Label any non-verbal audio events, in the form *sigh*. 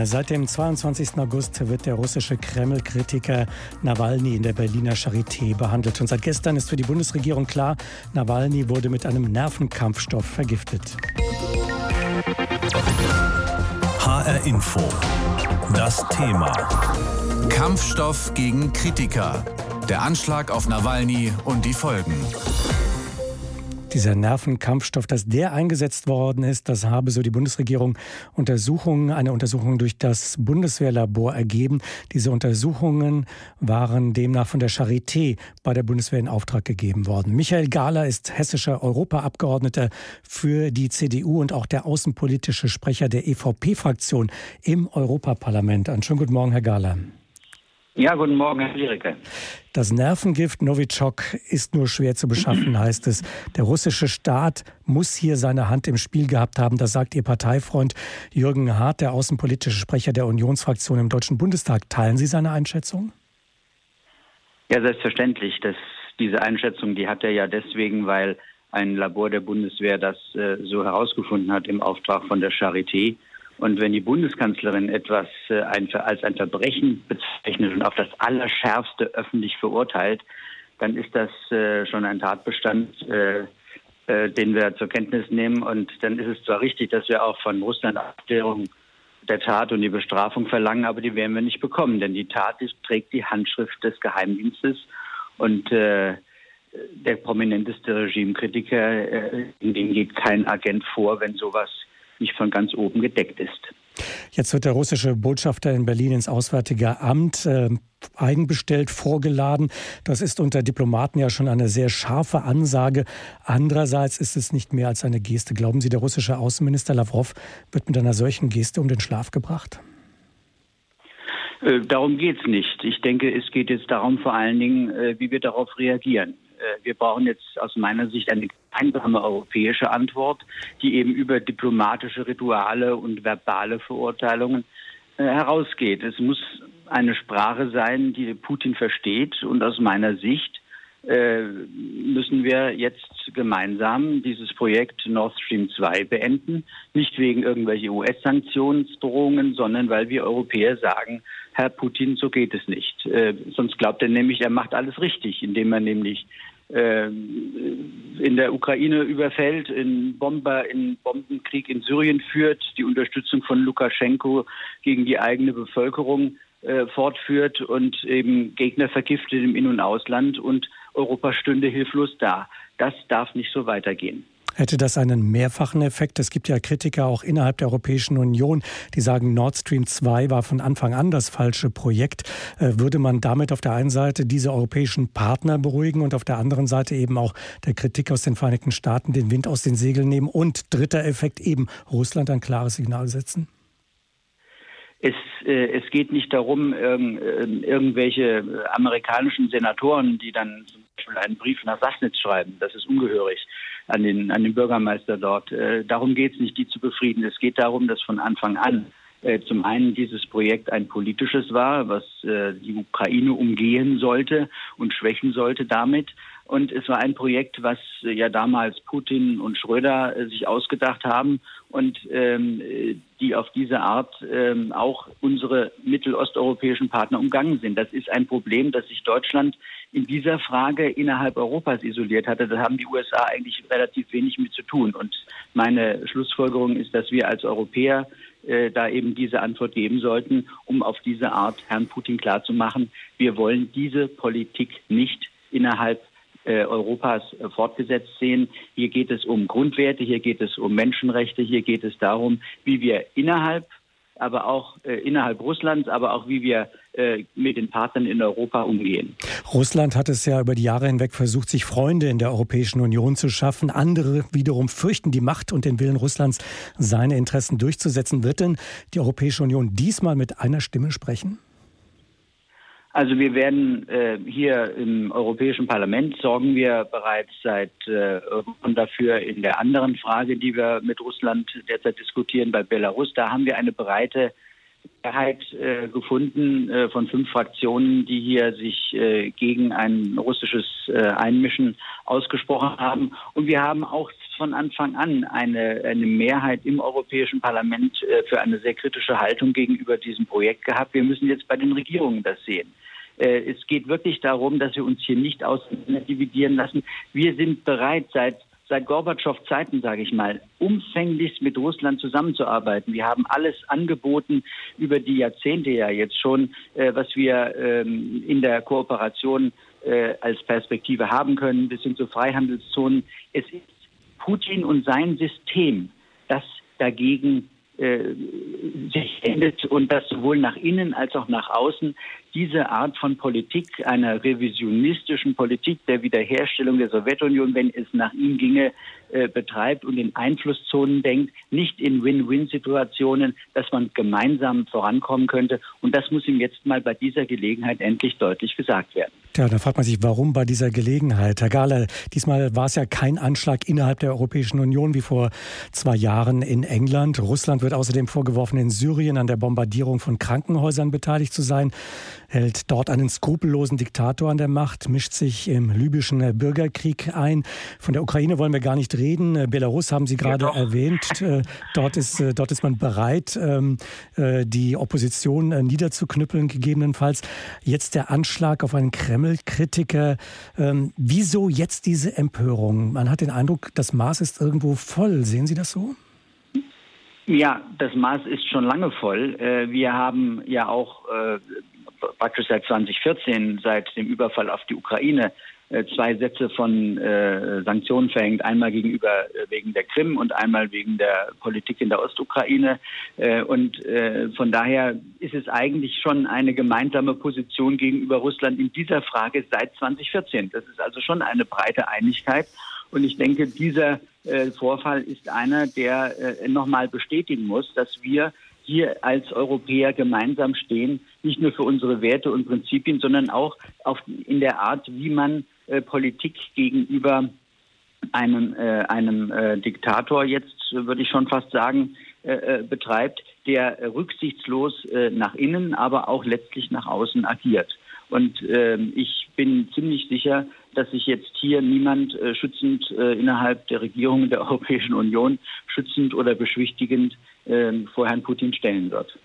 Seit dem 22. August wird der russische Kreml-Kritiker Nawalny in der Berliner Charité behandelt. Und seit gestern ist für die Bundesregierung klar, Nawalny wurde mit einem Nervenkampfstoff vergiftet. HR Info. Das Thema. Kampfstoff gegen Kritiker. Der Anschlag auf Nawalny und die Folgen. Dieser Nervenkampfstoff, dass der eingesetzt worden ist, das habe so die Bundesregierung Untersuchungen, eine Untersuchung durch das Bundeswehrlabor ergeben. Diese Untersuchungen waren demnach von der Charité bei der Bundeswehr in Auftrag gegeben worden. Michael Gahler ist hessischer Europaabgeordneter für die CDU und auch der außenpolitische Sprecher der EVP-Fraktion im Europaparlament. Einen schönen guten Morgen, Herr Gahler. Ja, guten Morgen, Herr Lierike. Das Nervengift Novichok ist nur schwer zu beschaffen, *clears throat* heißt es. Der russische Staat muss hier seine Hand im Spiel gehabt haben. Das sagt Ihr Parteifreund Jürgen Hart, der außenpolitische Sprecher der Unionsfraktion im Deutschen Bundestag. Teilen Sie seine Einschätzung? Ja, selbstverständlich. Das, diese Einschätzung, die hat er ja deswegen, weil ein Labor der Bundeswehr das äh, so herausgefunden hat im Auftrag von der Charité. Und wenn die Bundeskanzlerin etwas äh, als ein Verbrechen bezeichnet und auf das Allerschärfste öffentlich verurteilt, dann ist das äh, schon ein Tatbestand, äh, den wir zur Kenntnis nehmen. Und dann ist es zwar richtig, dass wir auch von Russland Aufklärung der Tat und die Bestrafung verlangen, aber die werden wir nicht bekommen, denn die Tat trägt die Handschrift des Geheimdienstes und der prominenteste Regimekritiker, in dem geht kein Agent vor, wenn sowas nicht von ganz oben gedeckt ist. Jetzt wird der russische Botschafter in Berlin ins Auswärtige Amt äh, eigenbestellt vorgeladen. Das ist unter Diplomaten ja schon eine sehr scharfe Ansage. Andererseits ist es nicht mehr als eine Geste. Glauben Sie, der russische Außenminister Lavrov wird mit einer solchen Geste um den Schlaf gebracht? Äh, darum geht es nicht. Ich denke, es geht jetzt darum vor allen Dingen, äh, wie wir darauf reagieren. Äh, wir brauchen jetzt aus meiner Sicht eine gemeinsame europäische Antwort, die eben über diplomatische Rituale und verbale Verurteilungen äh, herausgeht. Es muss eine Sprache sein, die Putin versteht. Und aus meiner Sicht müssen wir jetzt gemeinsam dieses Projekt Nord Stream 2 beenden. Nicht wegen irgendwelcher US-Sanktionsdrohungen, sondern weil wir Europäer sagen, Herr Putin, so geht es nicht. Äh, sonst glaubt er nämlich, er macht alles richtig, indem er nämlich äh, in der Ukraine überfällt, in Bomber, in Bombenkrieg in Syrien führt, die Unterstützung von Lukaschenko gegen die eigene Bevölkerung äh, fortführt und eben Gegner vergiftet im In- und Ausland und Europa stünde hilflos da. Das darf nicht so weitergehen. Hätte das einen mehrfachen Effekt? Es gibt ja Kritiker auch innerhalb der Europäischen Union, die sagen, Nord Stream 2 war von Anfang an das falsche Projekt. Äh, würde man damit auf der einen Seite diese europäischen Partner beruhigen und auf der anderen Seite eben auch der Kritik aus den Vereinigten Staaten den Wind aus den Segeln nehmen und dritter Effekt eben Russland ein klares Signal setzen? Es, äh, es geht nicht darum, ähm, äh, irgendwelche amerikanischen Senatoren, die dann zum Beispiel einen Brief nach Sassnitz schreiben, das ist ungehörig, an den, an den Bürgermeister dort. Äh, darum geht es nicht, die zu befrieden. Es geht darum, dass von Anfang an äh, zum einen dieses Projekt ein politisches war, was äh, die Ukraine umgehen sollte und schwächen sollte damit. Und es war ein Projekt, was äh, ja damals Putin und Schröder äh, sich ausgedacht haben und ähm, die auf diese Art ähm, auch unsere mittelosteuropäischen Partner umgangen sind. Das ist ein Problem, das sich Deutschland in dieser Frage innerhalb Europas isoliert hatte. Da haben die USA eigentlich relativ wenig mit zu tun. Und meine Schlussfolgerung ist, dass wir als Europäer äh, da eben diese Antwort geben sollten, um auf diese Art Herrn Putin klarzumachen, wir wollen diese Politik nicht innerhalb äh, Europas äh, fortgesetzt sehen. Hier geht es um Grundwerte, hier geht es um Menschenrechte, hier geht es darum, wie wir innerhalb aber auch äh, innerhalb Russlands, aber auch wie wir äh, mit den Partnern in Europa umgehen. Russland hat es ja über die Jahre hinweg versucht, sich Freunde in der Europäischen Union zu schaffen. Andere wiederum fürchten die Macht und den Willen Russlands, seine Interessen durchzusetzen. Wird denn die Europäische Union diesmal mit einer Stimme sprechen? Also wir werden äh, hier im Europäischen Parlament sorgen wir bereits seit äh, Wochen dafür in der anderen Frage, die wir mit Russland derzeit diskutieren, bei Belarus. Da haben wir eine breite Mehrheit äh, gefunden äh, von fünf Fraktionen, die hier sich äh, gegen ein russisches äh, Einmischen ausgesprochen haben. Und wir haben auch von Anfang an eine, eine Mehrheit im Europäischen Parlament äh, für eine sehr kritische Haltung gegenüber diesem Projekt gehabt. Wir müssen jetzt bei den Regierungen das sehen. Äh, es geht wirklich darum, dass wir uns hier nicht auseinander dividieren lassen. Wir sind bereit, seit seit Gorbatschow Zeiten, sage ich mal, umfänglichst mit Russland zusammenzuarbeiten. Wir haben alles angeboten über die Jahrzehnte ja jetzt schon, äh, was wir ähm, in der Kooperation äh, als Perspektive haben können, bis hin zu Freihandelszonen. Es ist Putin und sein System, das dagegen sich endet und das sowohl nach innen als auch nach außen diese Art von Politik, einer revisionistischen Politik der Wiederherstellung der Sowjetunion, wenn es nach ihm ginge, äh, betreibt und in Einflusszonen denkt, nicht in Win-Win-Situationen, dass man gemeinsam vorankommen könnte. Und das muss ihm jetzt mal bei dieser Gelegenheit endlich deutlich gesagt werden. Ja, da fragt man sich, warum bei dieser Gelegenheit? Herr Gahler, diesmal war es ja kein Anschlag innerhalb der Europäischen Union wie vor zwei Jahren in England. Russland wird außerdem vorgeworfen, in Syrien an der Bombardierung von Krankenhäusern beteiligt zu sein hält dort einen skrupellosen Diktator an der Macht, mischt sich im libyschen Bürgerkrieg ein. Von der Ukraine wollen wir gar nicht reden. Belarus haben Sie gerade ja, erwähnt. Äh, dort ist, äh, dort ist man bereit, ähm, äh, die Opposition niederzuknüppeln, gegebenenfalls. Jetzt der Anschlag auf einen Kreml-Kritiker. Ähm, wieso jetzt diese Empörung? Man hat den Eindruck, das Maß ist irgendwo voll. Sehen Sie das so? Ja, das Maß ist schon lange voll. Wir haben ja auch praktisch seit 2014, seit dem Überfall auf die Ukraine, äh, zwei Sätze von äh, Sanktionen verhängt, einmal gegenüber äh, wegen der Krim und einmal wegen der Politik in der Ostukraine. Äh, und äh, von daher ist es eigentlich schon eine gemeinsame Position gegenüber Russland in dieser Frage seit 2014. Das ist also schon eine breite Einigkeit. Und ich denke, dieser äh, Vorfall ist einer, der nochmal bestätigen muss, dass wir hier als Europäer gemeinsam stehen, nicht nur für unsere Werte und Prinzipien, sondern auch auf, in der Art, wie man äh, Politik gegenüber einem, äh, einem äh, Diktator jetzt, würde ich schon fast sagen, äh, äh, betreibt, der rücksichtslos äh, nach innen, aber auch letztlich nach außen agiert. Und ähm, ich bin ziemlich sicher, dass sich jetzt hier niemand äh, schützend äh, innerhalb der Regierung der *laughs* Europäischen Union schützend oder beschwichtigend äh, vor Herrn Putin stellen wird.